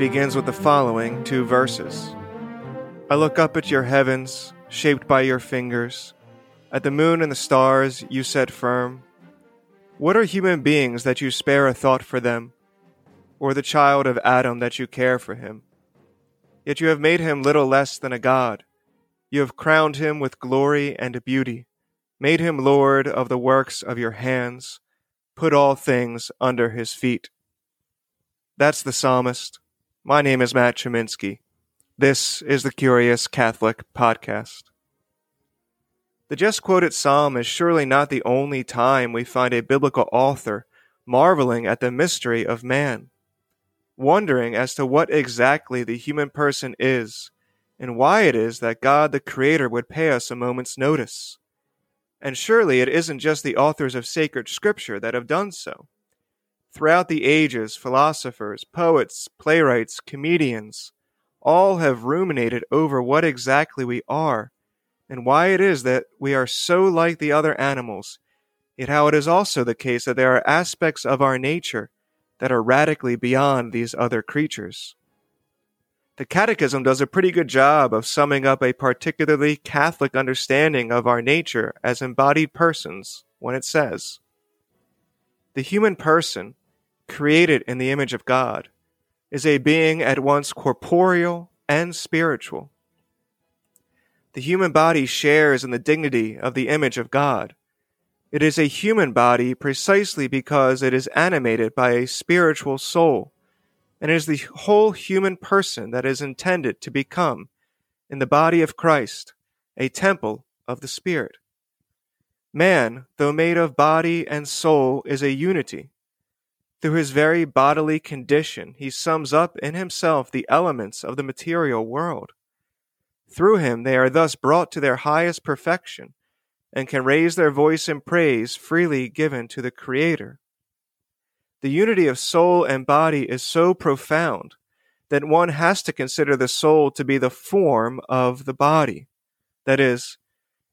begins with the following two verses I look up at your heavens, shaped by your fingers, at the moon and the stars you set firm. What are human beings that you spare a thought for them, or the child of Adam that you care for him? Yet you have made him little less than a god. You have crowned him with glory and beauty, made him Lord of the works of your hands, put all things under his feet. That's the psalmist. My name is Matt Cheminsky. This is the Curious Catholic Podcast. The just quoted psalm is surely not the only time we find a biblical author marveling at the mystery of man, wondering as to what exactly the human person is and why it is that God the Creator would pay us a moment's notice. And surely it isn't just the authors of sacred scripture that have done so. Throughout the ages, philosophers, poets, playwrights, comedians, all have ruminated over what exactly we are and why it is that we are so like the other animals, yet how it is also the case that there are aspects of our nature that are radically beyond these other creatures. The Catechism does a pretty good job of summing up a particularly Catholic understanding of our nature as embodied persons when it says, The human person, created in the image of God, is a being at once corporeal and spiritual the human body shares in the dignity of the image of God. It is a human body precisely because it is animated by a spiritual soul, and it is the whole human person that is intended to become, in the body of Christ, a temple of the Spirit. Man, though made of body and soul, is a unity. Through his very bodily condition, he sums up in himself the elements of the material world. Through him they are thus brought to their highest perfection and can raise their voice in praise freely given to the Creator. The unity of soul and body is so profound that one has to consider the soul to be the form of the body. That is,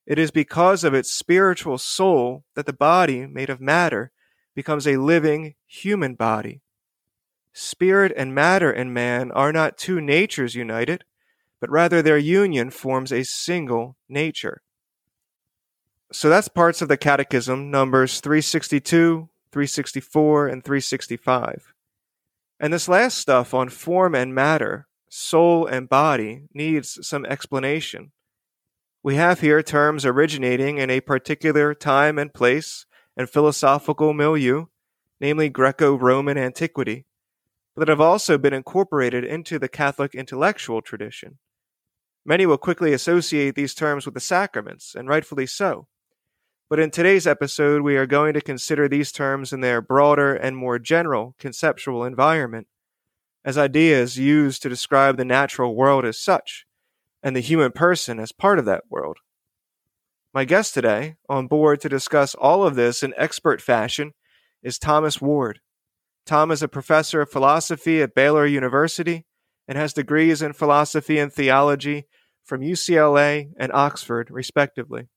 it is because of its spiritual soul that the body, made of matter, becomes a living human body. Spirit and matter in man are not two natures united but rather their union forms a single nature. So that's parts of the Catechism, numbers 362, 364, and 365. And this last stuff on form and matter, soul and body, needs some explanation. We have here terms originating in a particular time and place and philosophical milieu, namely Greco Roman antiquity, that have also been incorporated into the Catholic intellectual tradition. Many will quickly associate these terms with the sacraments, and rightfully so. But in today's episode, we are going to consider these terms in their broader and more general conceptual environment, as ideas used to describe the natural world as such, and the human person as part of that world. My guest today, on board to discuss all of this in expert fashion, is Thomas Ward. Tom is a professor of philosophy at Baylor University and has degrees in philosophy and theology from UCLA and Oxford, respectively.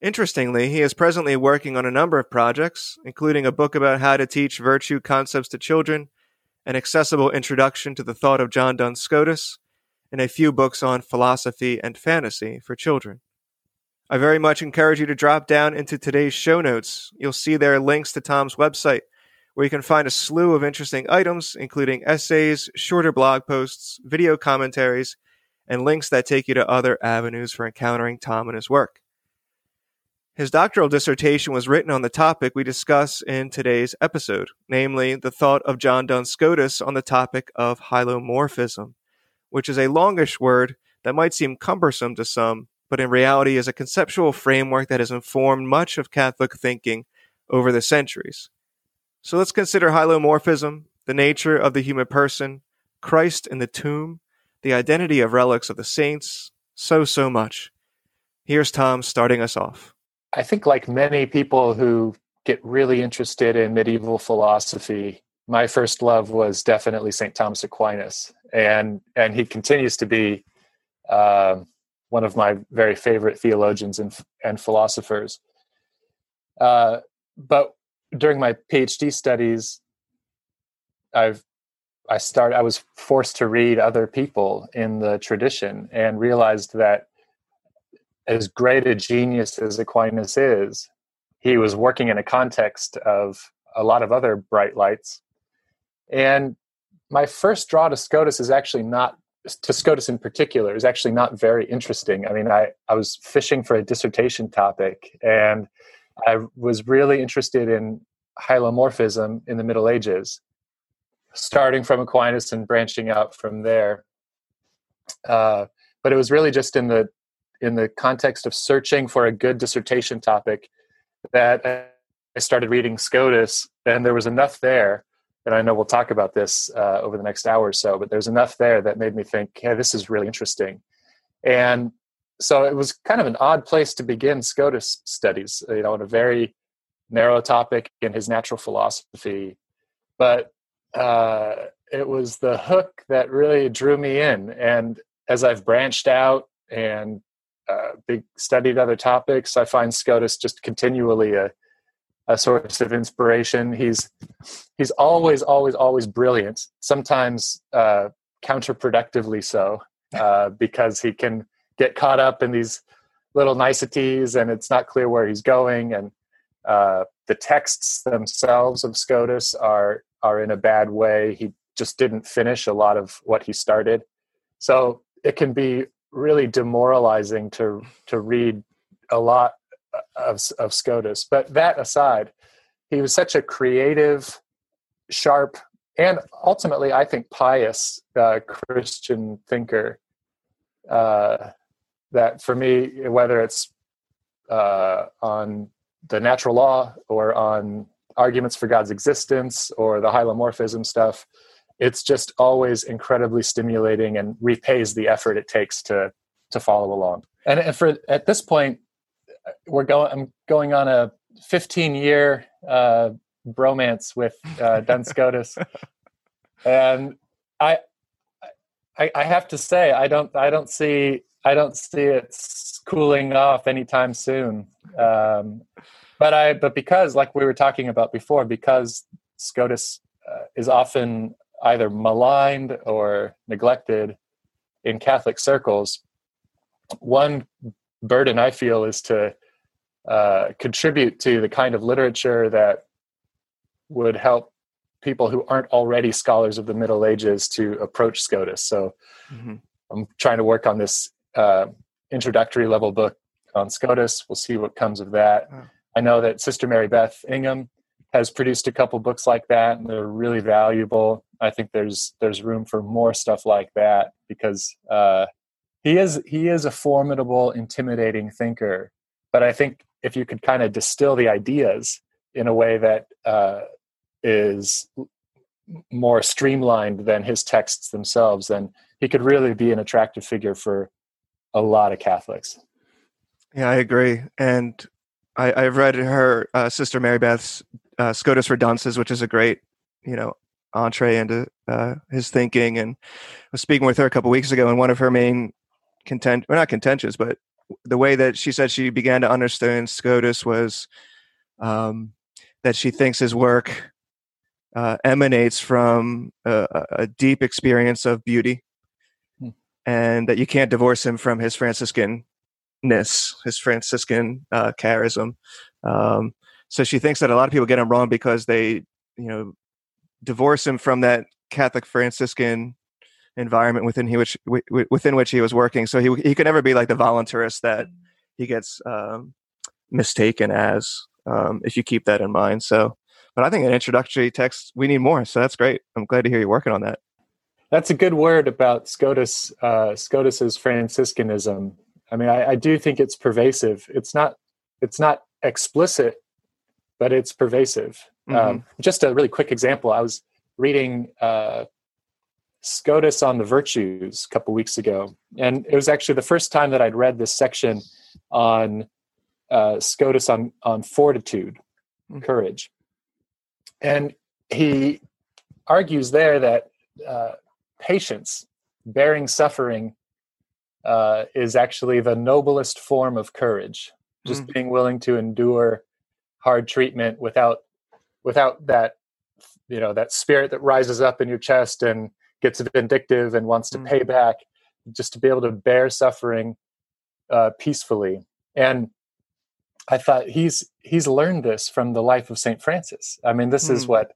Interestingly, he is presently working on a number of projects, including a book about how to teach virtue concepts to children, an accessible introduction to the thought of John Duns Scotus, and a few books on philosophy and fantasy for children. I very much encourage you to drop down into today's show notes. You'll see there links to Tom's website, where you can find a slew of interesting items, including essays, shorter blog posts, video commentaries, and links that take you to other avenues for encountering Tom and his work. His doctoral dissertation was written on the topic we discuss in today's episode, namely the thought of John Duns Scotus on the topic of hylomorphism, which is a longish word that might seem cumbersome to some, but in reality is a conceptual framework that has informed much of Catholic thinking over the centuries. So let's consider hylomorphism, the nature of the human person, Christ in the tomb, the identity of relics of the saints, so, so much. Here's Tom starting us off. I think, like many people who get really interested in medieval philosophy, my first love was definitely St. Thomas Aquinas. And, and he continues to be uh, one of my very favorite theologians and, and philosophers. Uh, but during my PhD studies, I've I started I was forced to read other people in the tradition and realized that as great a genius as Aquinas is, he was working in a context of a lot of other bright lights. And my first draw to Scotus is actually not to Scotus in particular is actually not very interesting. I mean, I, I was fishing for a dissertation topic and I was really interested in hylomorphism in the Middle Ages, starting from Aquinas and branching out from there. Uh, but it was really just in the in the context of searching for a good dissertation topic that I started reading Scotus, and there was enough there. And I know we'll talk about this uh, over the next hour or so, but there's enough there that made me think, "Yeah, this is really interesting." And so it was kind of an odd place to begin Scotus studies, you know, on a very narrow topic in his natural philosophy. But uh, it was the hook that really drew me in. And as I've branched out and uh, studied other topics. I find Scotus just continually a, a source of inspiration. He's he's always, always, always brilliant. Sometimes uh, counterproductively so, uh, because he can get caught up in these little niceties, and it's not clear where he's going. And uh, the texts themselves of Scotus are are in a bad way. He just didn't finish a lot of what he started, so it can be really demoralizing to to read a lot of of Scotus. But that aside, he was such a creative, sharp, and ultimately, I think, pious uh, Christian thinker. Uh, that for me, whether it's uh, on the natural law or on arguments for God's existence or the hylomorphism stuff, it's just always incredibly stimulating and repays the effort it takes to to follow along. And, and for at this point, we're going. I'm going on a 15 year uh, bromance with uh, Duns Scotus, and I, I, I have to say I don't I don't see I don't see it cooling off anytime soon. Um, but I but because like we were talking about before, because Scotus uh, is often either maligned or neglected in Catholic circles, one burden I feel is to uh, contribute to the kind of literature that would help people who aren't already scholars of the Middle Ages to approach Scotus. So mm-hmm. I'm trying to work on this uh, introductory level book on Scotus. We'll see what comes of that. Oh. I know that Sister Mary Beth Ingham has produced a couple books like that, and they're really valuable. I think there's there's room for more stuff like that because uh, he is he is a formidable, intimidating thinker. But I think if you could kind of distill the ideas in a way that uh, is more streamlined than his texts themselves, then he could really be an attractive figure for a lot of Catholics. Yeah, I agree. And I, have read her uh, sister Mary Beth's uh, Scotus for Dunces, which is a great, you know, entree into uh, his thinking. And I was speaking with her a couple weeks ago, and one of her main content, well, not contentious, but the way that she said she began to understand Scotus was um, that she thinks his work uh, emanates from a, a, deep experience of beauty, hmm. and that you can't divorce him from his Franciscan ness, his Franciscan uh, charism. Um, so she thinks that a lot of people get him wrong because they, you know, divorce him from that Catholic Franciscan environment within he which within which he was working. So he he could never be like the voluntarist that he gets um, mistaken as. Um, if you keep that in mind. So, but I think an introductory text we need more. So that's great. I'm glad to hear you working on that. That's a good word about Scotus. Uh, Scotus's Franciscanism I mean, I, I do think it's pervasive. It's not it's not explicit, but it's pervasive. Mm-hmm. Um, just a really quick example. I was reading uh, Scotus on the Virtues a couple weeks ago, and it was actually the first time that I'd read this section on uh, Scotus on on fortitude, mm-hmm. courage, and he argues there that uh, patience, bearing suffering, uh, is actually the noblest form of courage. Just mm. being willing to endure hard treatment without without that you know that spirit that rises up in your chest and gets vindictive and wants to mm. pay back just to be able to bear suffering uh, peacefully and i thought he's he's learned this from the life of saint francis i mean this mm. is what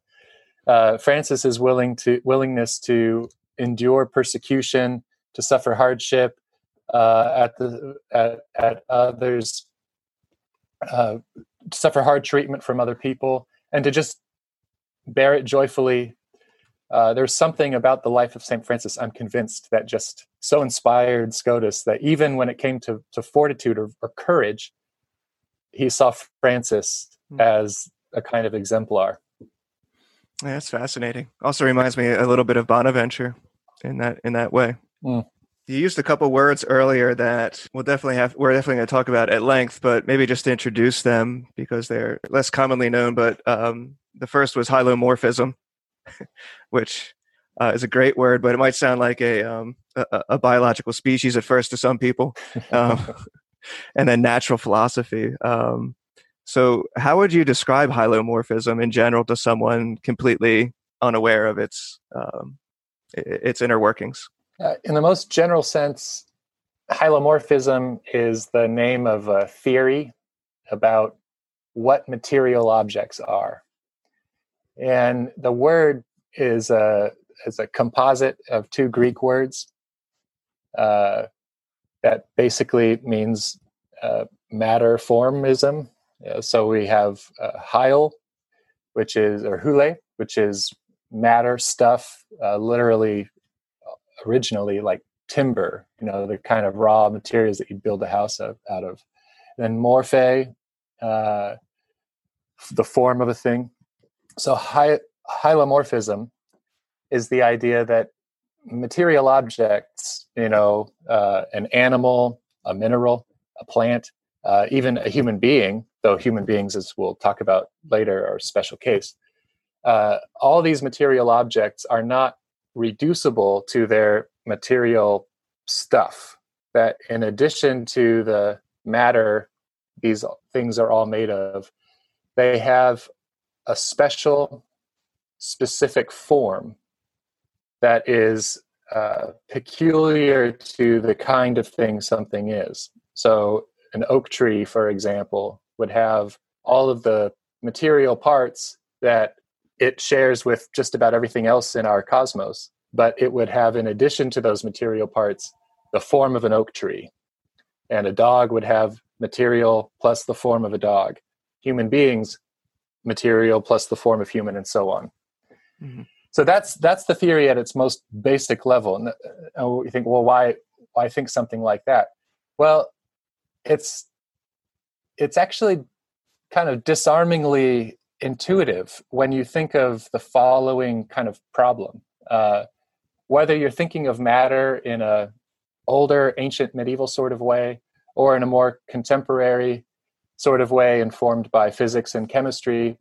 uh, francis is willing to willingness to endure persecution to suffer hardship uh, at the at, at others uh, suffer hard treatment from other people and to just bear it joyfully. Uh, there's something about the life of St. Francis, I'm convinced, that just so inspired Scotus that even when it came to, to fortitude or, or courage, he saw Francis mm. as a kind of exemplar. Yeah, that's fascinating. Also reminds me a little bit of Bonaventure in that in that way. Mm. You used a couple words earlier that we'll definitely have we're definitely going to talk about at length, but maybe just to introduce them because they're less commonly known. But um, the first was hylomorphism, which uh, is a great word, but it might sound like a, um, a, a biological species at first to some people. Um, and then natural philosophy. Um, so, how would you describe hylomorphism in general to someone completely unaware of its um, its inner workings? Uh, in the most general sense, hylomorphism is the name of a theory about what material objects are. And the word is a, is a composite of two Greek words uh, that basically means uh, matter formism. so we have uh, hyle, which is, or hule, which is matter stuff, uh, literally originally like timber, you know, the kind of raw materials that you build a house of, out of. And then morphe, uh, the form of a thing. So hy- hylomorphism is the idea that material objects, you know, uh, an animal, a mineral, a plant, uh, even a human being, though human beings, as we'll talk about later, are a special case. Uh, all these material objects are not reducible to their material stuff. That in addition to the matter these things are all made of, they have a special, specific form that is uh, peculiar to the kind of thing something is. So, an oak tree, for example, would have all of the material parts that it shares with just about everything else in our cosmos, but it would have, in addition to those material parts, the form of an oak tree. And a dog would have material plus the form of a dog. Human beings, material plus the form of human, and so on. Mm-hmm. So that's that's the theory at its most basic level. And, and you think, well, why why think something like that? Well, it's it's actually kind of disarmingly intuitive when you think of the following kind of problem. Uh, whether you're thinking of matter in a older, ancient, medieval sort of way, or in a more contemporary sort of way informed by physics and chemistry,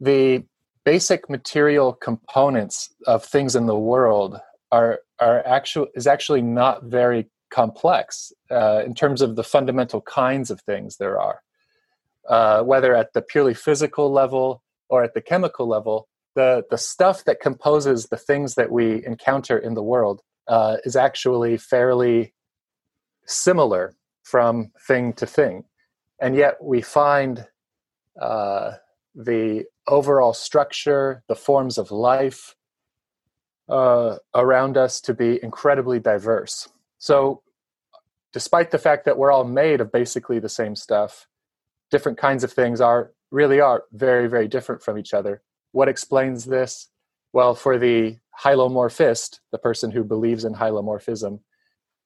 the basic material components of things in the world are are actual is actually not very complex uh, in terms of the fundamental kinds of things there are uh, whether at the purely physical level or at the chemical level, the, the stuff that composes the things that we encounter in the world uh, is actually fairly similar from thing to thing. And yet we find uh, the overall structure, the forms of life uh, around us to be incredibly diverse. So, despite the fact that we're all made of basically the same stuff, different kinds of things are really are very very different from each other what explains this well for the hylomorphist the person who believes in hylomorphism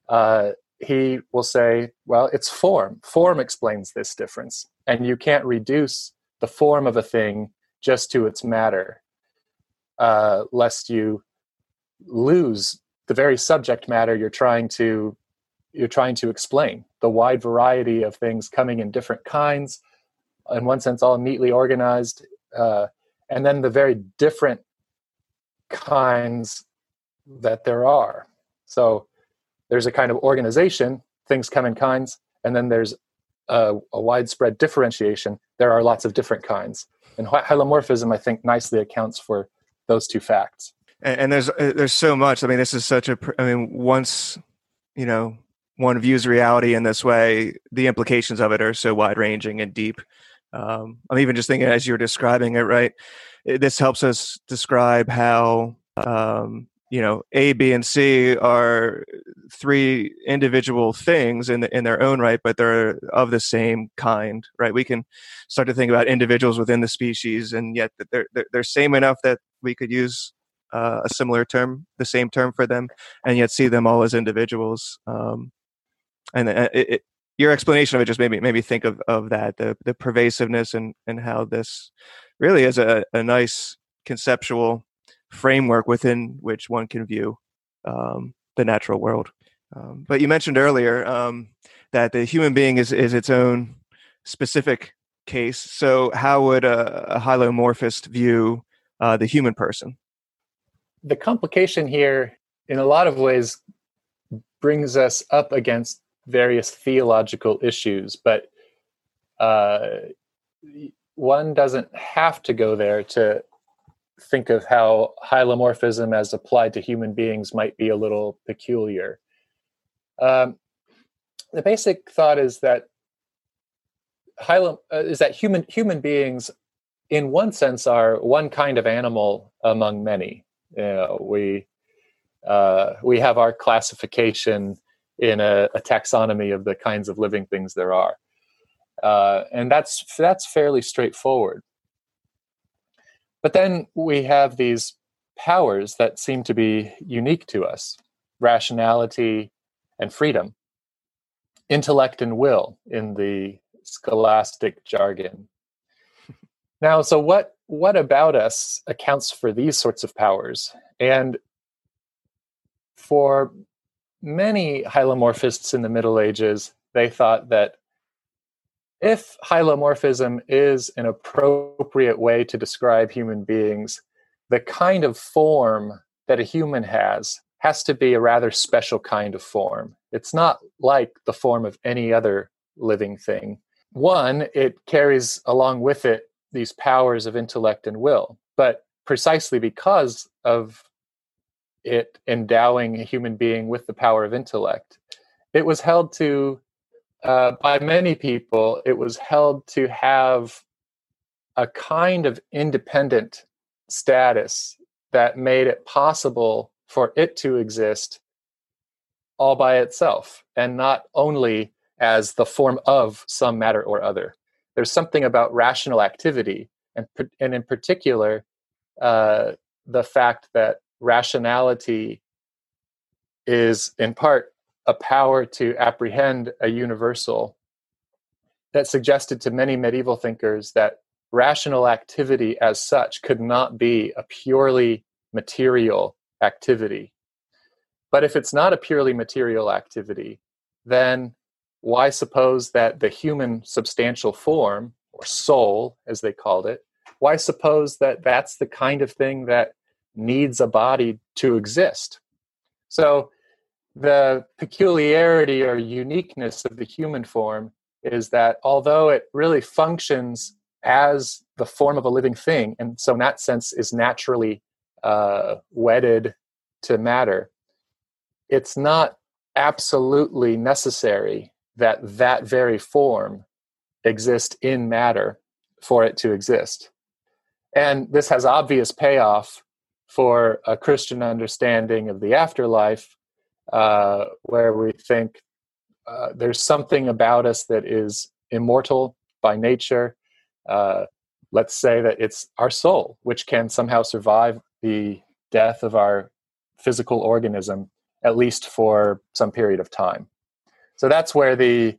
uh, he will say well it's form. Form explains this difference and you can't reduce the form of a thing just to its matter uh, lest you lose the very subject matter you're trying to you're trying to explain. The wide variety of things coming in different kinds in one sense all neatly organized uh, and then the very different kinds that there are. So there's a kind of organization things come in kinds and then there's a, a widespread differentiation there are lots of different kinds And hylomorphism, I think, nicely accounts for those two facts. And, and there's uh, there's so much. I mean, this is such a. I mean, once you know one views reality in this way, the implications of it are so wide ranging and deep. Um, I'm even just thinking as you're describing it, right? It, this helps us describe how um, you know A, B, and C are three individual things in the, in their own right, but they're of the same kind, right? We can start to think about individuals within the species, and yet they're they're, they're same enough that we could use uh, a similar term, the same term for them, and yet see them all as individuals. Um, and uh, it, it, your explanation of it just made me made me think of, of that the the pervasiveness and and how this really is a, a nice conceptual framework within which one can view um, the natural world. Um, but you mentioned earlier um, that the human being is is its own specific case. So how would a, a hylomorphist view uh, the human person? The complication here, in a lot of ways, brings us up against various theological issues, but uh, one doesn't have to go there to think of how hylomorphism as applied to human beings might be a little peculiar. Um, the basic thought is that hylom, uh, is that human human beings, in one sense, are one kind of animal among many. You know, we uh, we have our classification in a, a, taxonomy of the kinds of living things there are, uh, and that's that's fairly straightforward. But then we have these powers that seem to be unique to us: rationality and freedom, intellect and will in the scholastic jargon. Now, so what what about us accounts for these sorts of powers? And for many hylomorphists in the Middle Ages, they thought that if hylomorphism is an appropriate way to describe human beings, the kind of form that a human has has to be a rather special kind of form. It's not like the form of any other living thing. One, it carries along with it these powers of intellect and will, but precisely because of it endowing a human being with the power of intellect, it was held to, uh, by many people, it was held to have a kind of independent status that made it possible for it to exist all by itself and not only as the form of some matter or other. There's something about rational activity, and, and in particular, uh, the fact that rationality is in part a power to apprehend a universal that suggested to many medieval thinkers that rational activity as such could not be a purely material activity. But if it's not a purely material activity, then why suppose that the human substantial form, or soul as they called it, why suppose that that's the kind of thing that needs a body to exist? So the peculiarity or uniqueness of the human form is that although it really functions as the form of a living thing, and so in that sense is naturally uh, wedded to matter, it's not absolutely necessary that that very form exist in matter for it to exist. And this has obvious payoff for a Christian understanding of the afterlife, uh, where we think uh, there's something about us that is immortal by nature. Uh, let's say that it's our soul, which can somehow survive the death of our physical organism, at least for some period of time. So that's where the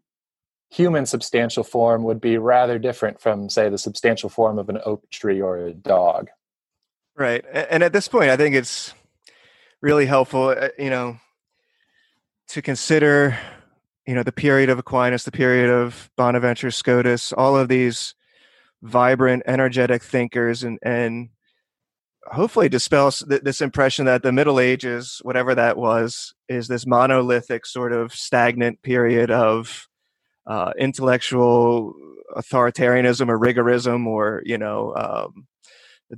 human substantial form would be rather different from, say, the substantial form of an oak tree or a dog. Right. And at this point, I think it's really helpful, uh, you know, to consider, you know, the period of Aquinas, the period of Bonaventure Scotus, all of these vibrant, energetic thinkers and, and hopefully dispels th- this impression that the Middle Ages, whatever that was, is this monolithic sort of stagnant period of uh, intellectual authoritarianism or rigorism or you know um,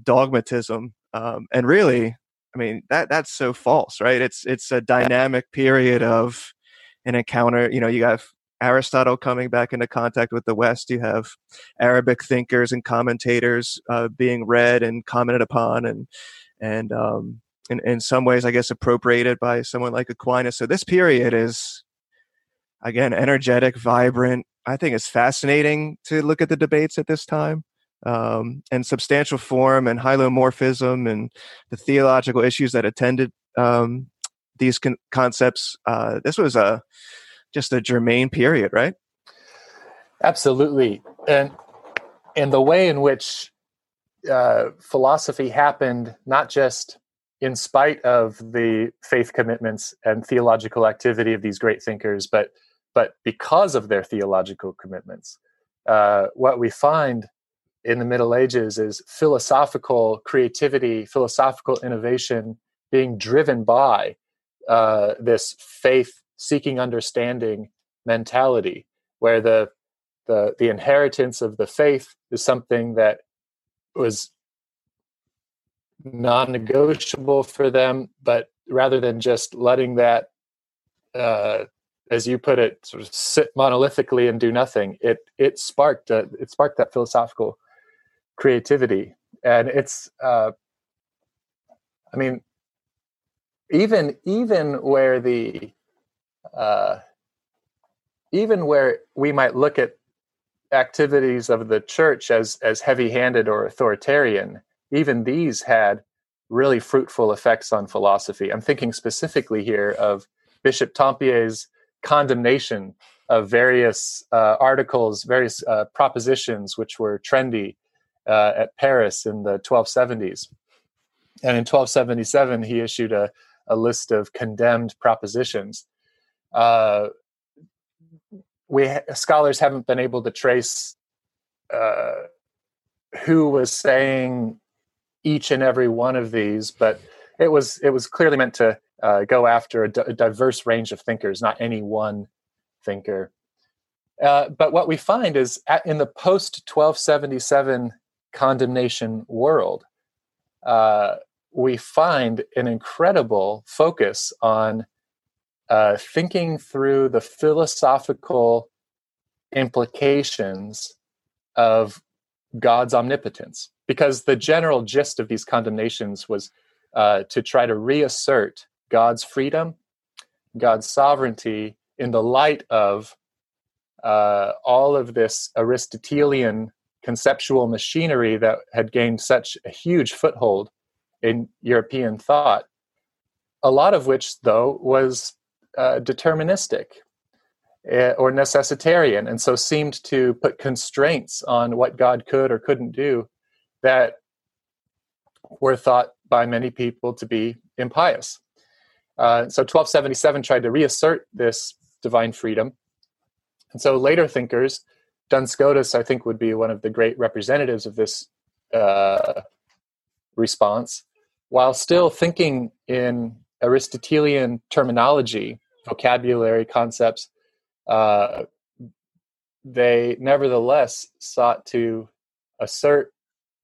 dogmatism. Um, and really, I mean that that's so false, right? It's it's a dynamic period of an encounter. You know, you have Aristotle coming back into contact with the West. You have Arabic thinkers and commentators uh, being read and commented upon, and and um, in, in some ways, I guess, appropriated by someone like Aquinas. So this period is, again, energetic, vibrant. I think it's fascinating to look at the debates at this time. Um, and substantial form and hylomorphism and the theological issues that attended um, these con- concepts. Uh, this was a just a germane period, right? Absolutely, and and the way in which uh, philosophy happened, not just in spite of the faith commitments and theological activity of these great thinkers, but but because of their theological commitments, uh, what we find in the Middle Ages is philosophical creativity, philosophical innovation being driven by uh, this faith seeking understanding mentality, where the the the inheritance of the faith is something that was non-negotiable for them but rather than just letting that uh, as you put it sort of sit monolithically and do nothing it it sparked a, it sparked that philosophical creativity. And it's uh, i mean even even where the uh, even where we might look at activities of the church as as heavy-handed or authoritarian even these had really fruitful effects on philosophy. I'm thinking specifically here of bishop Tempier's condemnation of various uh, articles various uh, propositions which were trendy uh, at paris in the 1270s and in 1277 he issued a, a list of condemned propositions uh, we scholars haven't been able to trace uh, who was saying each and every one of these, but it was it was clearly meant to uh, go after a, d- a diverse range of thinkers, not any one thinker. Uh, but what we find is at, in the post 1277 condemnation world, uh, we find an incredible focus on uh, thinking through the philosophical implications of God's omnipotence. Because the general gist of these condemnations was uh, to try to reassert God's freedom, God's sovereignty in the light of uh, all of this Aristotelian conceptual machinery that had gained such a huge foothold in European thought. A lot of which, though, was uh, deterministic uh, or necessitarian, and so seemed to put constraints on what God could or couldn't do that were thought by many people to be impious. Uh, so 1277 tried to reassert this divine freedom. And so later thinkers, Duns Scotus, I think, would be one of the great representatives of this uh, response, while still thinking in Aristotelian terminology vocabulary concepts, uh, they nevertheless sought to assert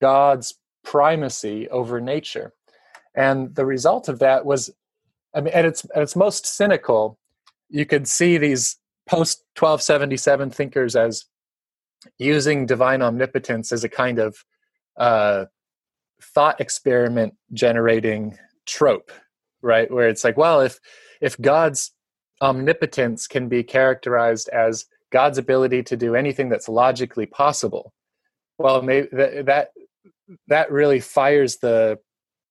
God's primacy over nature. And the result of that was, I mean, at its, at its most cynical, you could see these post 1277 thinkers as using divine omnipotence as a kind of uh, thought experiment generating trope, right? Where it's like, well, if if God's omnipotence can be characterized as God's ability to do anything that's logically possible. Well, maybe that that, really fires the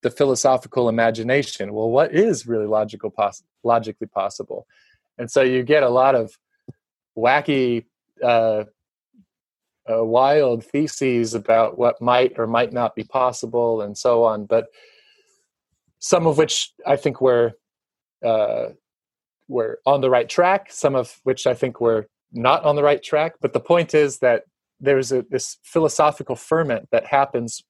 the philosophical imagination. Well, what is really logical poss- logically possible? And so you get a lot of wacky, uh, uh, wild theses about what might or might not be possible, and so on. But some of which I think were uh, were on the right track, some of which I think were not on the right track. But the point is that there's a, this philosophical ferment that happens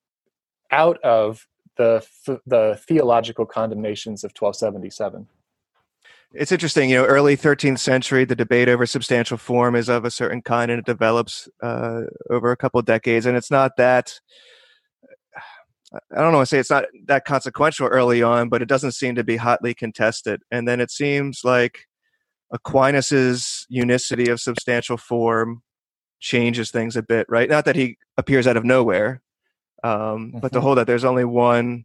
out of the the theological condemnations of 1277. It's interesting, you know, early 13th century, the debate over substantial form is of a certain kind and it develops uh, over a couple of decades. And it's not that, I don't want to say it's not that consequential early on, but it doesn't seem to be hotly contested. And then it seems like Aquinas's unicity of substantial form changes things a bit, right? Not that he appears out of nowhere, um, mm-hmm. but to mm-hmm. hold that there's only one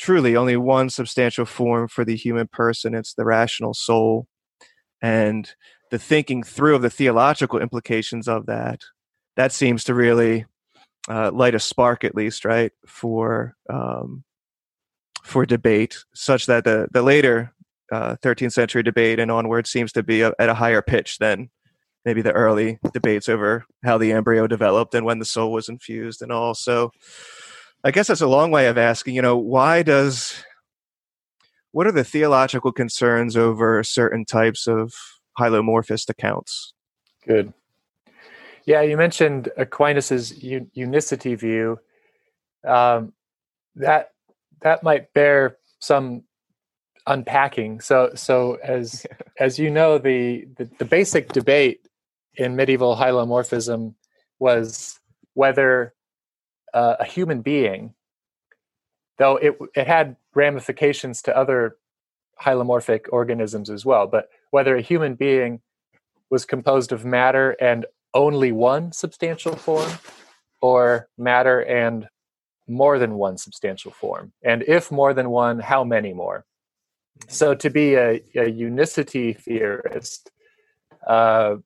truly only one substantial form for the human person it's the rational soul. And the thinking through of the theological implications of that that seems to really uh, light a spark at least right for um, for debate such that the the later uh, 13th century debate and onward seems to be a, at a higher pitch than maybe the early debates over how the embryo developed and when the soul was infused and all. So I guess that's a long way of asking, you know, why does what are the theological concerns over certain types of hylomorphist accounts? Good. Yeah, you mentioned Aquinas's unicity view. Um, that that might bear some unpacking. So, so as as you know, the, the the basic debate in medieval hylomorphism was whether uh, a human being, though it it had ramifications to other hylomorphic organisms as well. But whether a human being was composed of matter and only one substantial form, or matter and more than one substantial form, and if more than one, how many more? So to be a, a unicity theorist uh,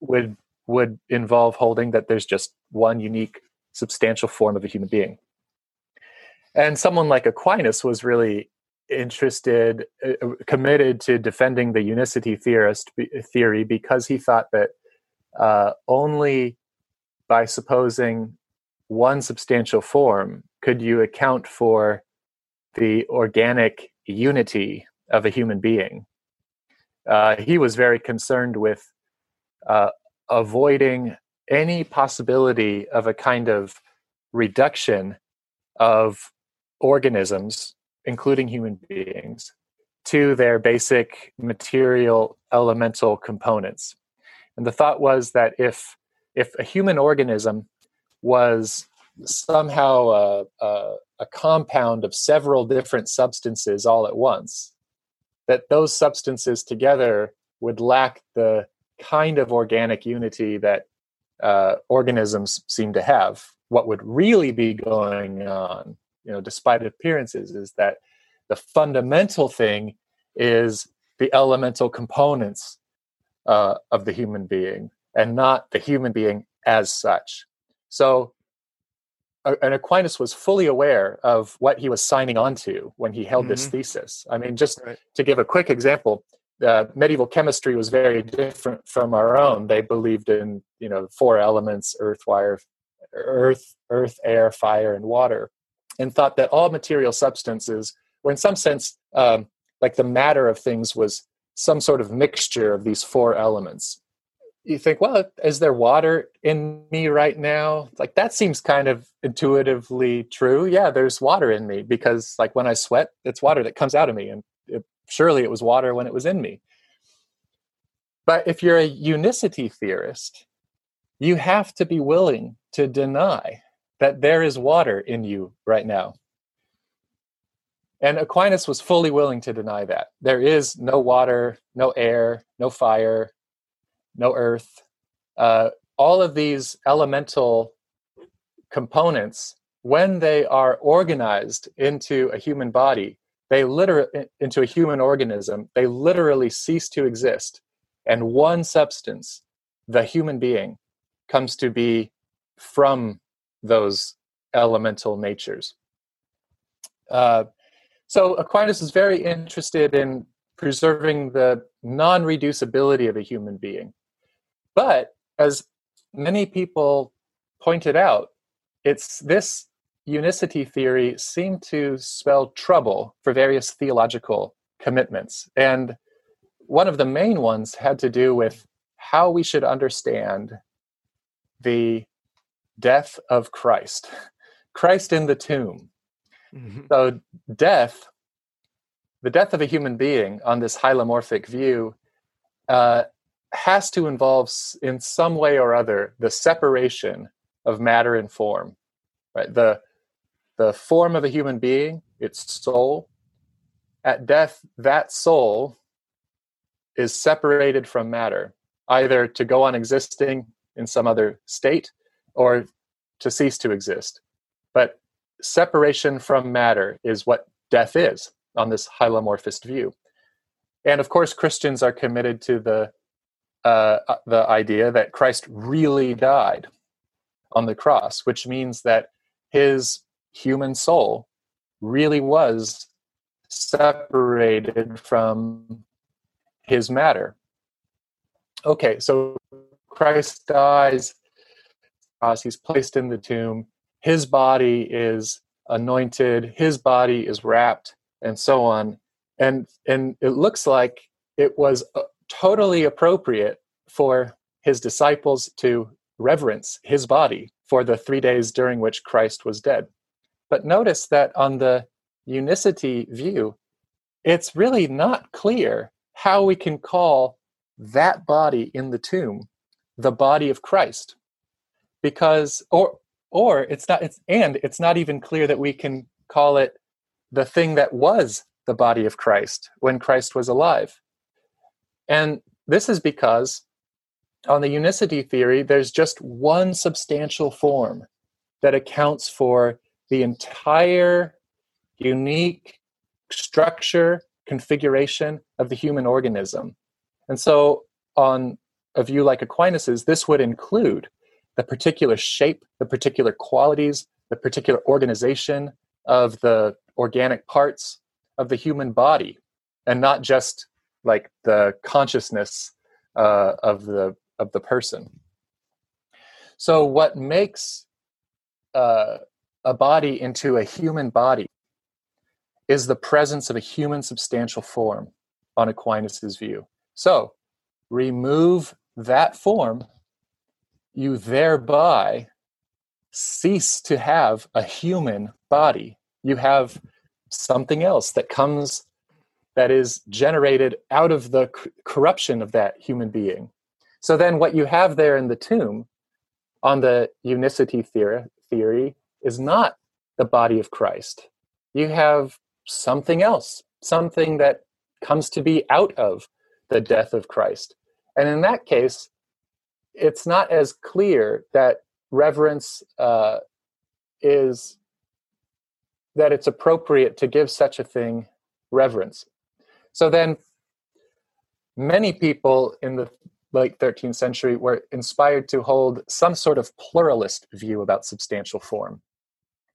would would involve holding that there's just one unique substantial form of a human being. And someone like Aquinas was really interested, uh, uh, committed to defending the unicity theorist theory because he thought that uh, only by supposing one substantial form could you account for the organic unity of a human being. Uh, he was very concerned with uh, avoiding any possibility of a kind of reduction of organisms, including human beings, to their basic material elemental components. And the thought was that if if a human organism was somehow a, a, a, compound of several different substances all at once, that those substances together would lack the kind of organic unity that uh, organisms seem to have. What would really be going on, you know, despite appearances, is that the fundamental thing is the elemental components uh, of the human being and not the human being as such. So, and Aquinas was fully aware of what he was signing on to when he held mm-hmm. this thesis. I mean, just right. to give a quick example, uh, medieval chemistry was very different from our own. They believed in you know four elements: earth, wire, earth, earth, air, fire, and water, and thought that all material substances were, in some sense, um, like the matter of things was some sort of mixture of these four elements. You think, well, is there water in me right now? Like that seems kind of intuitively true. Yeah, there's water in me because, like, when I sweat, it's water that comes out of me, and surely it was water when it was in me. But if you're a unicity theorist, you have to be willing to deny that there is water in you right now. And Aquinas was fully willing to deny that. There is no water, no air, no fire, no earth. Uh, all of these elemental components, when they are organized into a human body, they literally into a human organism they literally cease to exist. And one substance the human being comes to be from those elemental natures. Uh, so aquinas is very interested in preserving the non-reducibility of a human being. But as many people pointed out it's this unicity theory seemed to spell trouble for various theological commitments. And one of the main ones had to do with how we should understand the death of Christ, Christ in the tomb. Mm-hmm. So, death, the death of a human being on this hylomorphic view uh, has to involve, in some way or other, the separation of matter and form. Right, the the form of a human being, its soul. At death, that soul is separated from matter, either to go on existing in some other state or to cease to exist. But separation from matter is what death is on this hylomorphist view. And of course, Christians are committed to the uh, uh, the idea that Christ really died on the cross, which means that his human soul really was separated from his matter. Okay, so Christ dies, as he's placed in the tomb, his body is anointed, his body is wrapped, and so on. And and it looks like it was uh, totally appropriate for his disciples to reverence his body for the 3 days during which Christ was dead. But notice that on the unicity view, it's really not clear how we can call that body in the tomb the body of Christ. Because or or it's not it's and it's not even clear that we can call it the thing that was the body of Christ when Christ was alive. And this is because on the unicity theory, there's just one substantial form that accounts for the entire unique structure, configuration of the human organism. And so, on a view like Aquinas's, this would include the particular shape, the particular qualities, the particular organization of the organic parts of the human body, and not just like the consciousness uh, of the of the person. So, what makes uh, a body into a human body is the presence of a human substantial form on Aquinas's view. So, remove that form, you thereby cease to have a human body. You have something else that comes that is generated out of the corruption of that human being. So then what you have there in the tomb on the unicity theory, theory is not the body of Christ. You have something else, something that comes to be out of the death of Christ. And in that case, it's not as clear that reverence uh, is that it's appropriate to give such a thing reverence. So then, many people in the late 13th century were inspired to hold some sort of pluralist view about substantial form.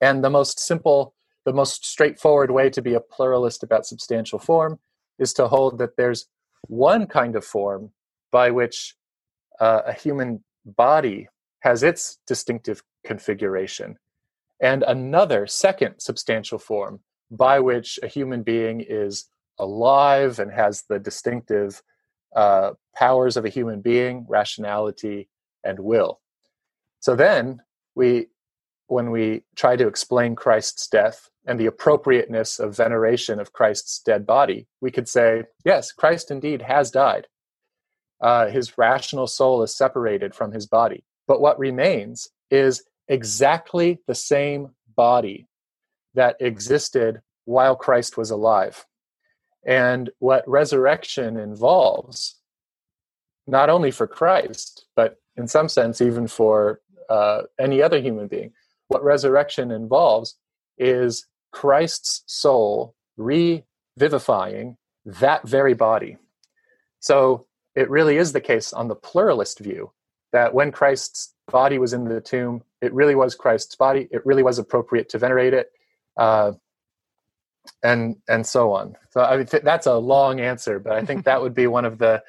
And the most simple, the most straightforward way to be a pluralist about substantial form is to hold that there's one kind of form by which uh, a human body has its distinctive configuration, and another second substantial form by which a human being is alive and has the distinctive uh, powers of a human being, rationality, and will. So then we when we try to explain Christ's death and the appropriateness of veneration of Christ's dead body, we could say, yes, Christ indeed has died. Uh, his rational soul is separated from his body. But what remains is exactly the same body that existed while Christ was alive. And what resurrection involves, not only for Christ, but in some sense, even for uh, any other human being, what resurrection involves is Christ's soul revivifying that very body. So it really is the case on the pluralist view that when Christ's body was in the tomb, it really was Christ's body. It really was appropriate to venerate it, uh, and and so on. So I mean, th- that's a long answer, but I think that would be one of the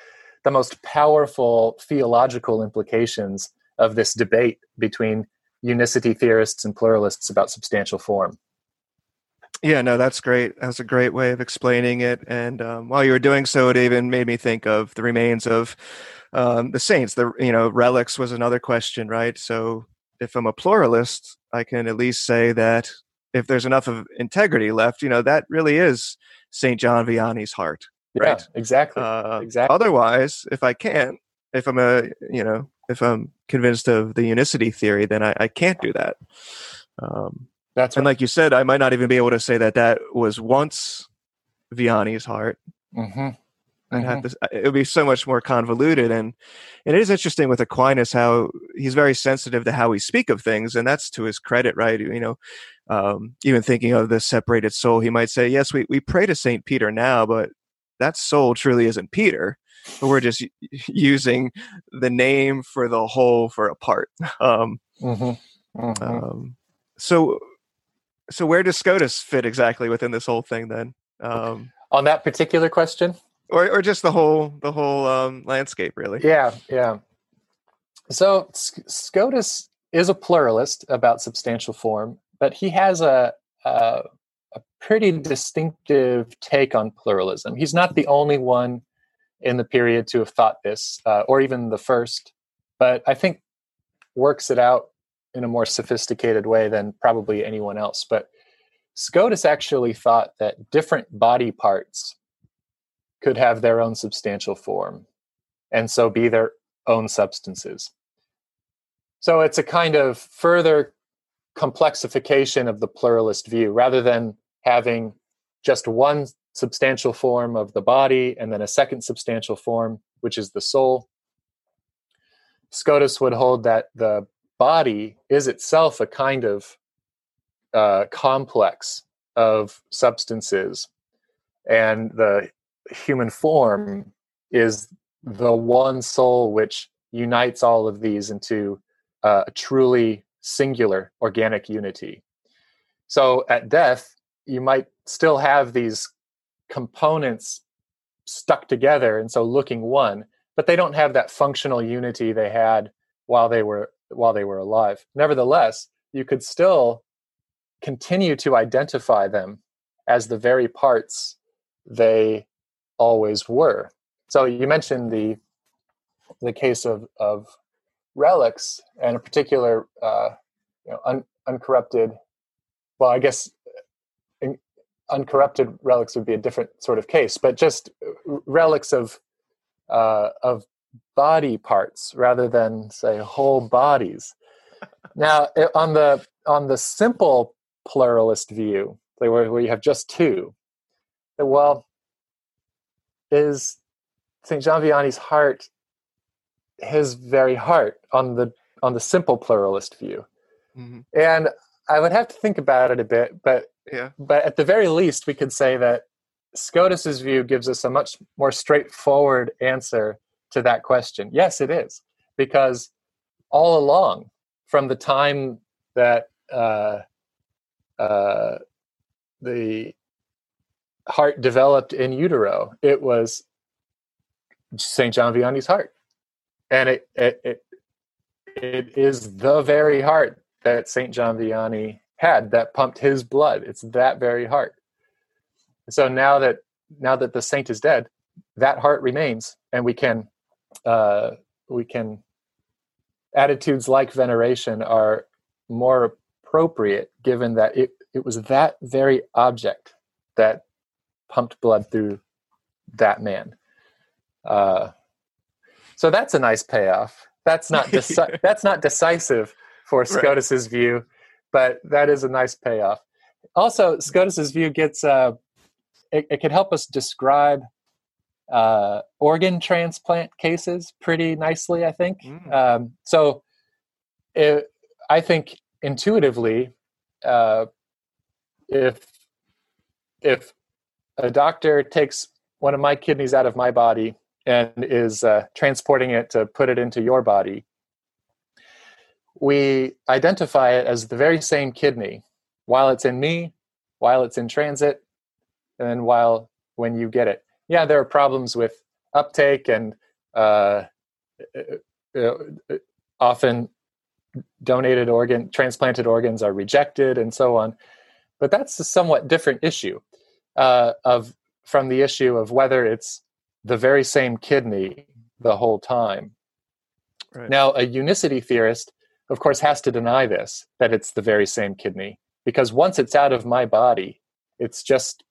the most powerful theological implications of this debate between unicity theorists and pluralists about substantial form. Yeah, no, that's great. That's a great way of explaining it. And um, while you were doing so, it even made me think of the remains of um, the saints. The you know relics was another question, right? So if I'm a pluralist, I can at least say that if there's enough of integrity left, you know, that really is Saint John Vianney's heart. Yeah, Right. exactly. Uh, exactly. Otherwise, if I can't, if I'm a you know if I'm convinced of the unicity theory, then I, I can't do that. Um, That's and like you said, I might not even be able to say that that was once Vianney's heart. hmm I'd have to. It would be so much more convoluted, and and it is interesting with Aquinas how he's very sensitive to how we speak of things, and that's to his credit, right? You know, um, even thinking of the separated soul, he might say, "Yes, we we pray to Saint Peter now, but that soul truly isn't Peter. But we're just using the name for the whole for a part." Um, hmm hmm um, so, so where does Scotus fit exactly within this whole thing then? Um, On that particular question, or, or just the whole the whole um, landscape, really? Yeah, yeah. So Scotus is a pluralist about substantial form, but he has a, a a pretty distinctive take on pluralism. He's not the only one in the period to have thought this, uh, or even the first, but I think works it out in a more sophisticated way than probably anyone else. But Scotus actually thought that different body parts could have their own substantial form and so be their own substances. So it's a kind of further complexification of the pluralist view rather than having just one substantial form of the body and then a second substantial form, which is the soul. Scotus would hold that the body is itself a kind of uh, complex of substances, and the human form is the one soul which unites all of these into uh, a truly singular organic unity. So at death, you might still have these components stuck together and so looking one, but they don't have that functional unity they had while they were while they were alive. Nevertheless, you could still continue to identify them as the very parts they always were. So you mentioned the the case of of relics and a particular uh, you know un, uncorrupted. Well, I guess uncorrupted relics would be a different sort of case, but just relics of uh, of body parts rather than say whole bodies. now, on the on the simple pluralist view, where, where you have just two, well, is St. John Vianney's heart his very heart on the on the simple pluralist view. Mhm. And I would have to think about it a bit, but Yeah. but at the very least we could say that Scotus's view gives us a much more straightforward answer to that question. Yes, it is. Because all along, from the time that uh, uh, the heart developed in utero, it was St. John Vianney's heart. And it, it, it, it is the very heart that St. John Vianney had that pumped his blood. It's that very heart. So now that now that the saint is dead, that heart remains, and we can uh, we can attitudes like veneration are more appropriate given that it, it was that very object that pumped blood through that man. Uh, so that's a nice payoff. That's not deci- that's not decisive for Scotus's view, but that is a nice payoff. Also, Scotus's view gets uh, it, it can help us describe uh, organ transplant cases pretty nicely. I think Mm. um, so. It, I think intuitively, uh, if if a doctor takes one of my kidneys out of my body and is uh, transporting it to put it into your body, we identify it as the very same kidney while it's in me, while it's in transit, and then while when you get it. Yeah, there are problems with uptake and uh, uh, often donated organ transplanted organs are rejected and so on but that's a somewhat different issue uh, of from the issue of whether it's the very same kidney the whole time Right. now a unicity theorist of course has to deny this that it's the very same kidney because once it's out of my body it's just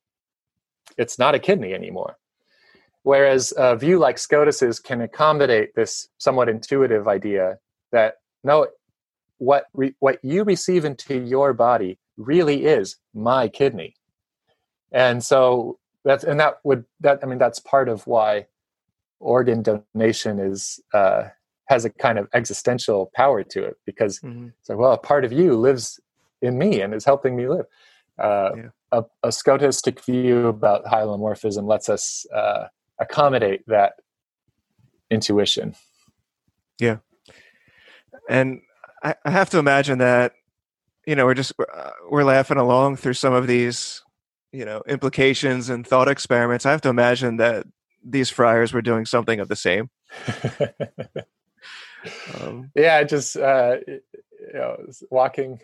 it's not a kidney anymore. Whereas a view like Scotus's can accommodate this somewhat intuitive idea that no, what re, what you receive into your body really is my kidney, and so that's and that would that I mean that's part of why organ donation is uh, has a kind of existential power to it because mm-hmm. it's like well a part of you lives in me and is helping me live. Uh, yeah. a, a, scotistic view about hylomorphism lets us uh, accommodate that intuition. Yeah, and I, I have to imagine that you know we're just uh, we're laughing along through some of these you know implications and thought experiments. I have to imagine that these friars were doing something of the same. um, yeah, just uh, you know, walking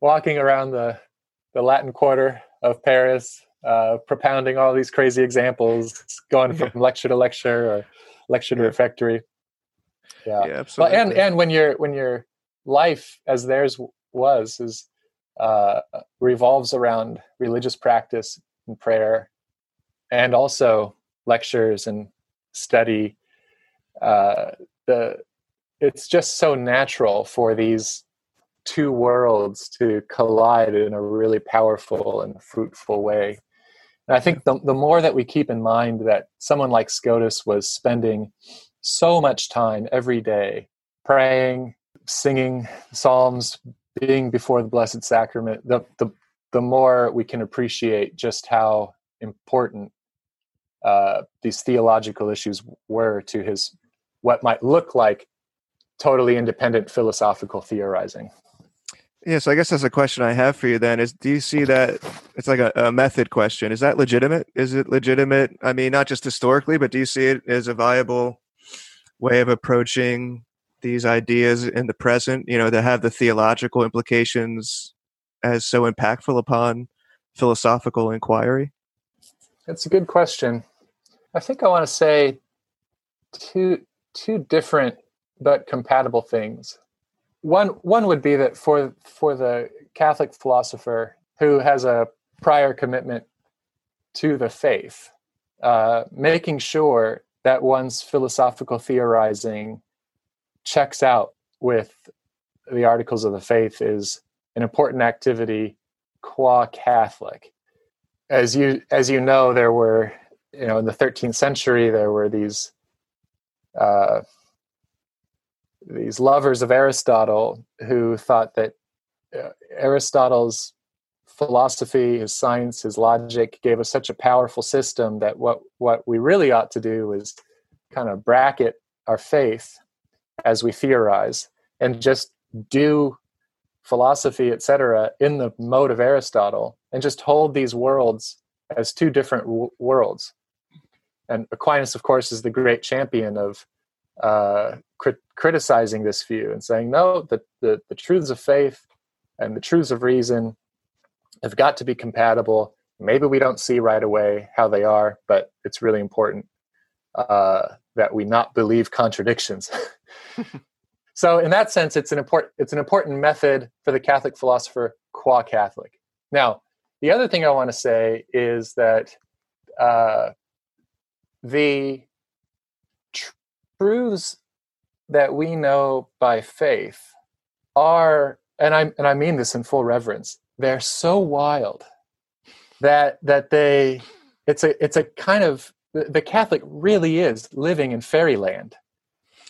walking around the the Latin Quarter of Paris, uh, propounding all these crazy examples, going from yeah. lecture to lecture or lecture to refectory. Yeah, yeah absolutely. Well, and and when your when your life as theirs was is uh, revolves around religious practice and prayer, and also lectures and study. Uh, the it's just so natural for these two worlds to collide in a really powerful and fruitful way. And I think the, the more that we keep in mind that someone like Scotus was spending so much time every day praying, singing psalms, being before the Blessed Sacrament, the, the, the more we can appreciate just how important uh, these theological issues were to his what might look like totally independent philosophical theorizing. Yeah, so I guess that's a question I have for you then is do you see that it's like a, a, method question. Is that legitimate? Is it legitimate? I mean, not just historically, but do you see it as a viable way of approaching these ideas in the present, you know, to have the theological implications as so impactful upon philosophical inquiry? That's a good question. I think I want to say two two different but compatible things one one would be that for for the Catholic philosopher who has a prior commitment to the faith, uh, making sure that one's philosophical theorizing checks out with the articles of the faith is an important activity qua Catholic. As you as you know, there were you know in the 13th century there were these uh, these lovers of Aristotle who thought that uh, Aristotle's philosophy, his science, his logic gave us such a powerful system that what what we really ought to do is kind of bracket our faith as we theorize and just do philosophy, etc., in the mode of Aristotle, and just hold these worlds as two different w- worlds. And Aquinas, of course, is the great champion of uh, crit- criticizing this view and saying, no, the, the, the truths of faith and the truths of reason have got to be compatible. Maybe we don't see right away how they are, but it's really important uh, that we not believe contradictions. so, in that sense, it's an important it's an important method for the Catholic philosopher qua Catholic. Now, the other thing I want to say is that uh, the truths that we know by faith are and I and I mean this in full reverence they're so wild that that they it's a it's a kind of the Catholic really is living in fairyland.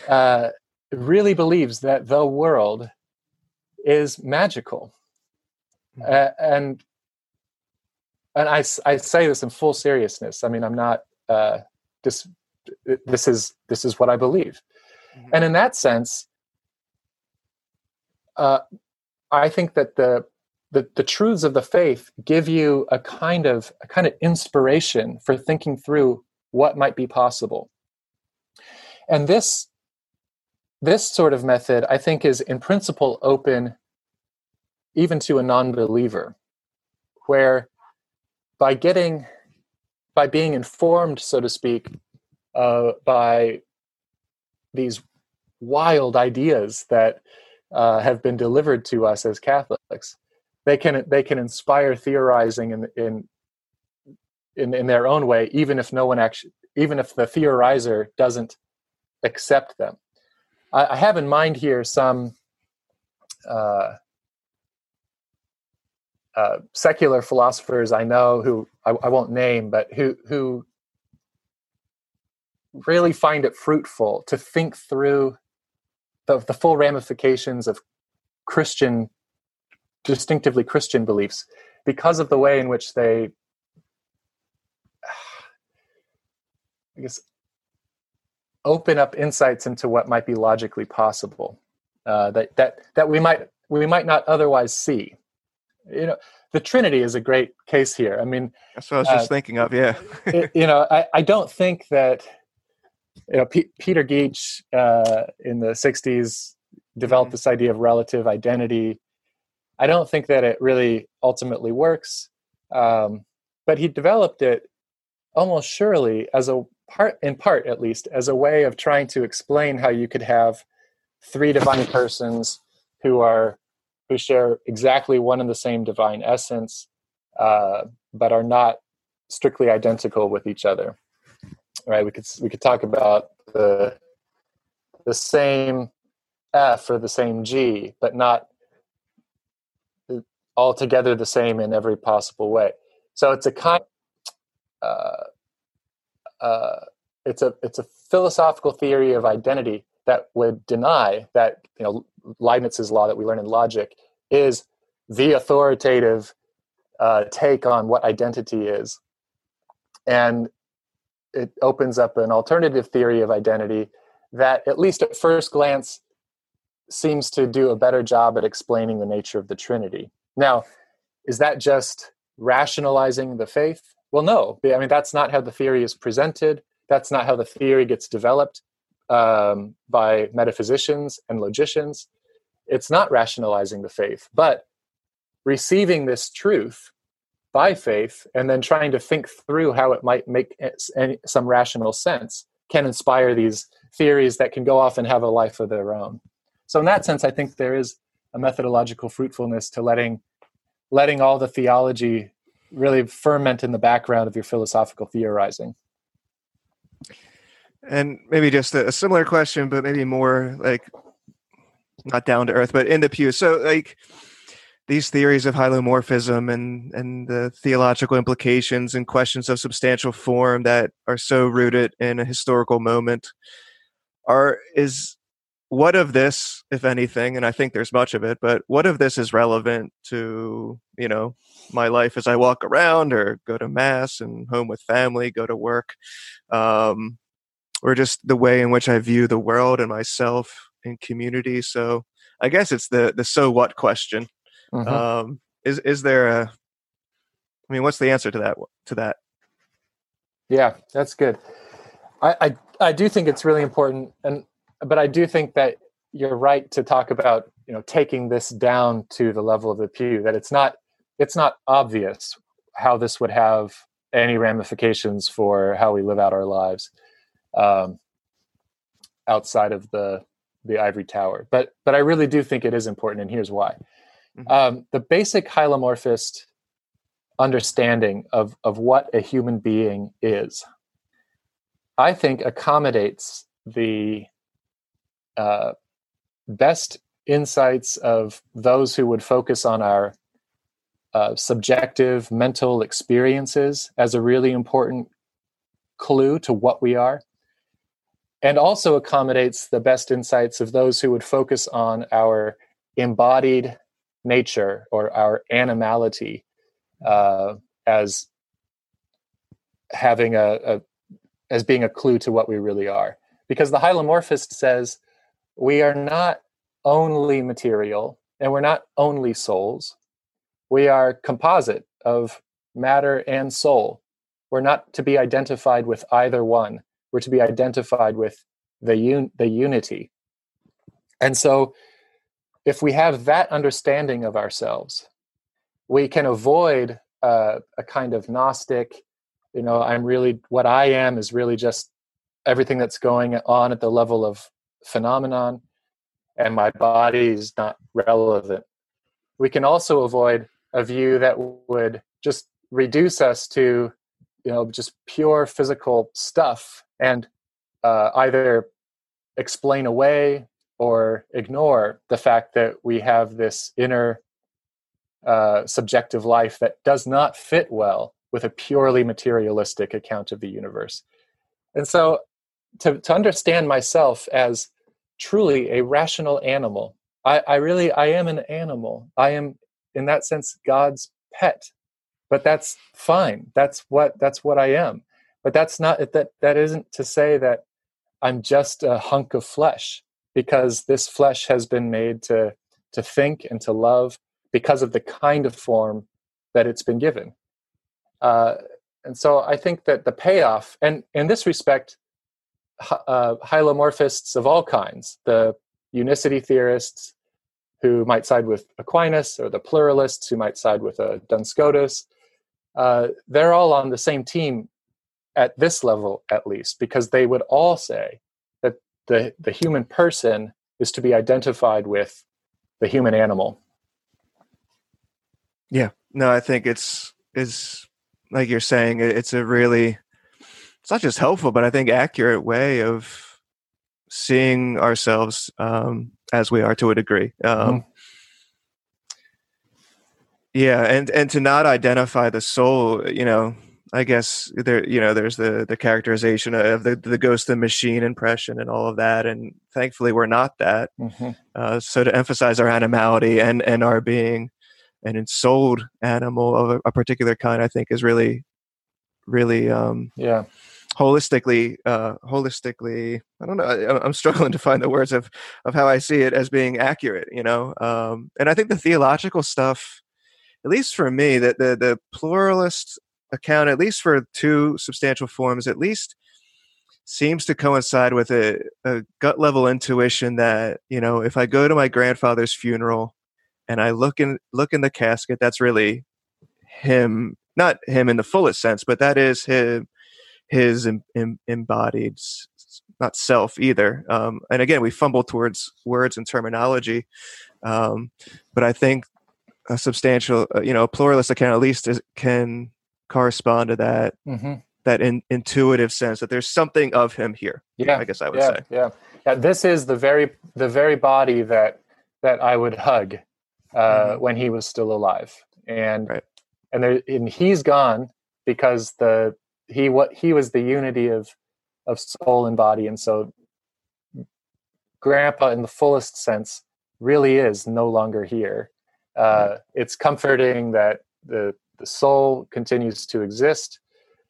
Uh, really believes that the world is magical, mm-hmm. uh, and and I I say this in full seriousness. I mean, I'm not uh, just this is this is what I believe, mm-hmm. and in that sense, uh, I think that the, the the truths of the faith give you a kind of a kind of inspiration for thinking through what might be possible, and this this sort of method I think is in principle open even to a non-believer, where by getting by being informed, so to speak, uh, by these wild ideas that uh, have been delivered to us as Catholics. They can they can inspire theorizing in in in, in their own way, even if no one actually, even if the theorizer doesn't accept them. I, I have in mind here some uh, uh, secular philosophers I know who I, I won't name, but who who really find it fruitful to think through the, the full ramifications of Christian, distinctively Christian beliefs because of the way in which they, I guess, open up insights into what might be logically possible uh, that that that we might we might not otherwise see. You know, the Trinity is a great case here. I mean, that's what I was just uh, thinking of. Yeah, it, you know, I, I don't think that you know P- Peter Geach uh, in the '60s developed mm-hmm. this idea of relative identity. I don't think that it really ultimately works, um, but he developed it almost surely as a part, in part at least, as a way of trying to explain how you could have three divine persons who are who share exactly one and the same divine essence, uh, but are not strictly identical with each other. Right? We could we could talk about the the same F or the same G, but not altogether the same in every possible way. So it's a kind. Uh, uh, it's a it's a philosophical theory of identity that would deny that you know Leibniz's law that we learn in logic is the authoritative uh, take on what identity is, and it opens up an alternative theory of identity that, at least at first glance, seems to do a better job at explaining the nature of the Trinity. Now, is that just rationalizing the faith? Well, no. I mean, that's not how the theory is presented. That's not how the theory gets developed um, by metaphysicians and logicians. It's not rationalizing the faith, but receiving this truth by faith and then trying to think through how it might make some rational sense can inspire these theories that can go off and have a life of their own. So, in that sense, I think there is a methodological fruitfulness to letting letting all the theology really ferment in the background of your philosophical theorizing. And maybe just a similar question, but maybe more like not down to earth, but in the pew. So, like these theories of hylomorphism and and the theological implications and questions of substantial form that are so rooted in a historical moment are is what of this if anything and i think there's much of it but what of this is relevant to you know my life as i walk around or go to mass and home with family go to work um, or just the way in which i view the world and myself and community? So i guess it's the the so what question mm-hmm. um, is is there a i mean what's the answer to that to that yeah that's good I, I i do think it's really important and but I do think that you're right to talk about you know taking this down to the level of the pew. That it's not it's not obvious how this would have any ramifications for how we live out our lives um, outside of the the ivory tower. But but I really do think it is important, and here's why. Mm-hmm. Um, the basic hylomorphist understanding of of what a human being is, I think, accommodates the uh, best insights of those who would focus on our uh, subjective mental experiences as a really important clue to what we are, and also accommodates the best insights of those who would focus on our embodied nature or our animality uh, as having a, a as being a clue to what we really are because the hylomorphist says we are not only material and we're not only souls. We are composite of matter and soul. We're not to be identified with either one. We're to be identified with the un- the unity. And so if we have that understanding of ourselves, we can avoid uh, a kind of gnostic, you know, I'm really what I am is really just everything that's going on at the level of phenomenon and my body is not relevant. We can also avoid a view that would just reduce us to you know just pure physical stuff and uh, either explain away or ignore the fact that we have this inner uh, subjective life that does not fit well with a purely materialistic account of the universe. And so to, to understand myself as truly a rational animal, I, I really I am an animal. I am in that sense God's pet. But that's fine. That's what that's what I am. But that's not that that isn't to say that I'm just a hunk of flesh because this flesh has been made to to think and to love because of the kind of form that it's been given. Uh, and so I think that the payoff, and in this respect, uh, hylomorphists of all kinds, the unicity theorists who might side with Aquinas, or the pluralists who might side with a uh, Duns Scotus, uh, they're all on the same team at this level, at least, because they would all say the, the human person is to be identified with the human animal. Yeah, no, I think it's is like you're saying, it's a really it's not just helpful, but I think accurate way of seeing ourselves um, as we are to a degree. Um, mm-hmm. Yeah, and and to not identify the soul, you know, I guess there, you know, there's the the characterization of the the ghost the machine impression and all of that, and thankfully we're not that. Mm-hmm. Uh, so to emphasize our animality and and our being an ensouled animal of a, a particular kind, I think is really, really, um, yeah, holistically, uh, holistically. I don't know. I, am struggling to find the words of of how I see it as being accurate. You know, um, and I think the theological stuff, at least for me, that the the pluralist account, at least for two substantial forms, at least seems to coincide with a, a gut level intuition that you know if I go to my grandfather's funeral and I look in look in the casket, that's really him, not him in the fullest sense, but that is him, his em, em, embodied, not self either. Um, and again, we fumble towards words and terminology, um, but I think a substantial, uh, you know, a pluralist account at least is, can correspond to that. Mm-hmm. That in, intuitive sense that there's something of him here. Yeah, I guess I would yeah, say. Yeah, yeah. This is the very the very body that that I would hug uh, mm-hmm. when he was still alive, and right. and there and he's gone because the he what he was the unity of of soul and body, and so Grandpa, in the fullest sense, really is no longer here. Uh, it's comforting that the the soul continues to exist,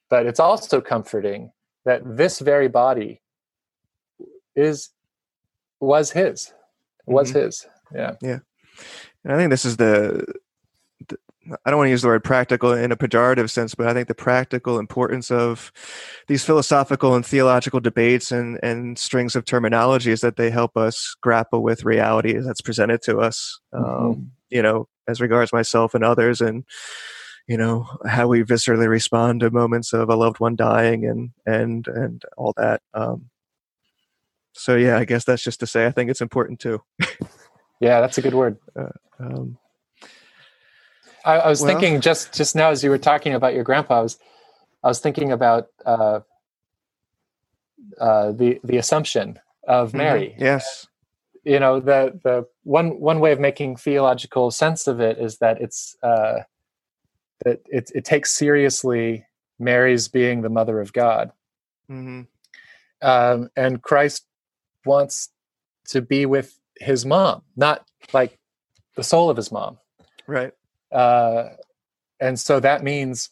but it's also comforting that this very body is was his was mm-hmm. his yeah yeah and I think this is the, the I don't want to use the word practical in a pejorative sense, but I think the practical importance of these philosophical and theological debates and, and strings of terminology is that they help us grapple with reality that's presented to us, mm-hmm. um, you know, as regards myself and others, and you know how we viscerally respond to moments of a loved one dying and and and all that. Um, so yeah, I guess that's just to say I think it's important too. yeah, that's a good word. Uh, um, I, I, was well, thinking just just now as you were talking about your grandpa, I was I was thinking about uh, uh, the the Assumption of mm-hmm. Mary. Mm-hmm. Yes, you know the the one one way of making theological sense of it is that it's uh, that it it takes seriously Mary's being the mother of God, mm-hmm. um, and Christ wants to be with his mom, not like the soul of his mom. Right. Uh, and so that means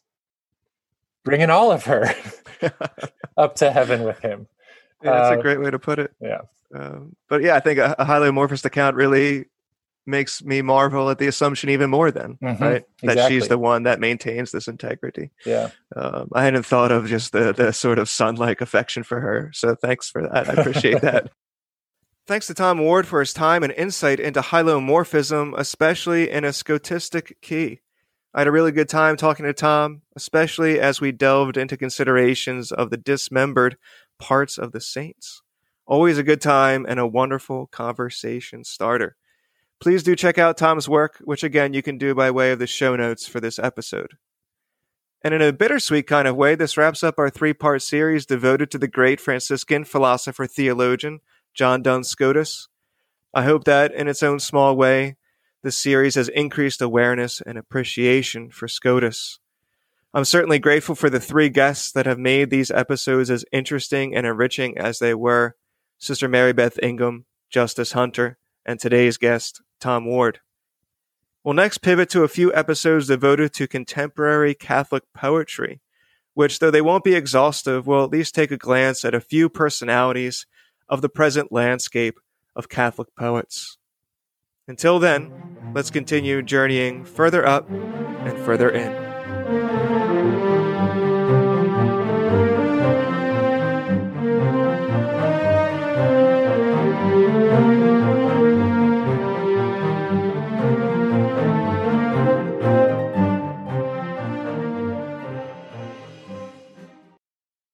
bringing all of her up to heaven with him. Yeah, that's uh, a great way to put it. Yeah. Um, but yeah, I think a, a highly amorphous account really makes me marvel at the assumption even more then mm-hmm, right that exactly. she's the one that maintains this integrity yeah um, i hadn't thought of just the the sort of son-like affection for her so thanks for that i appreciate that Thanks to Tom Ward for his time and insight into hylomorphism, especially in a scotistic key. I had a really good time talking to Tom, especially as we delved into considerations of the dismembered parts of the saints. Always a good time and a wonderful conversation starter. Please do check out Tom's work, which again you can do by way of the show notes for this episode. And in a bittersweet kind of way, this wraps up our three part series devoted to the great Franciscan philosopher theologian, John Duns Scotus. I hope that, in its own small way, this series has increased awareness and appreciation for Scotus. I'm certainly grateful for the three guests that have made these episodes as interesting and enriching as they were Sister Mary Beth Ingham, Justus Hunter, and today's guest, Tom Ward. We'll next pivot to a few episodes devoted to contemporary Catholic poetry, which, though they won't be exhaustive, will at least take a glance at a few personalities of the present landscape of Catholic poets. Until then, let's continue journeying further up and further in.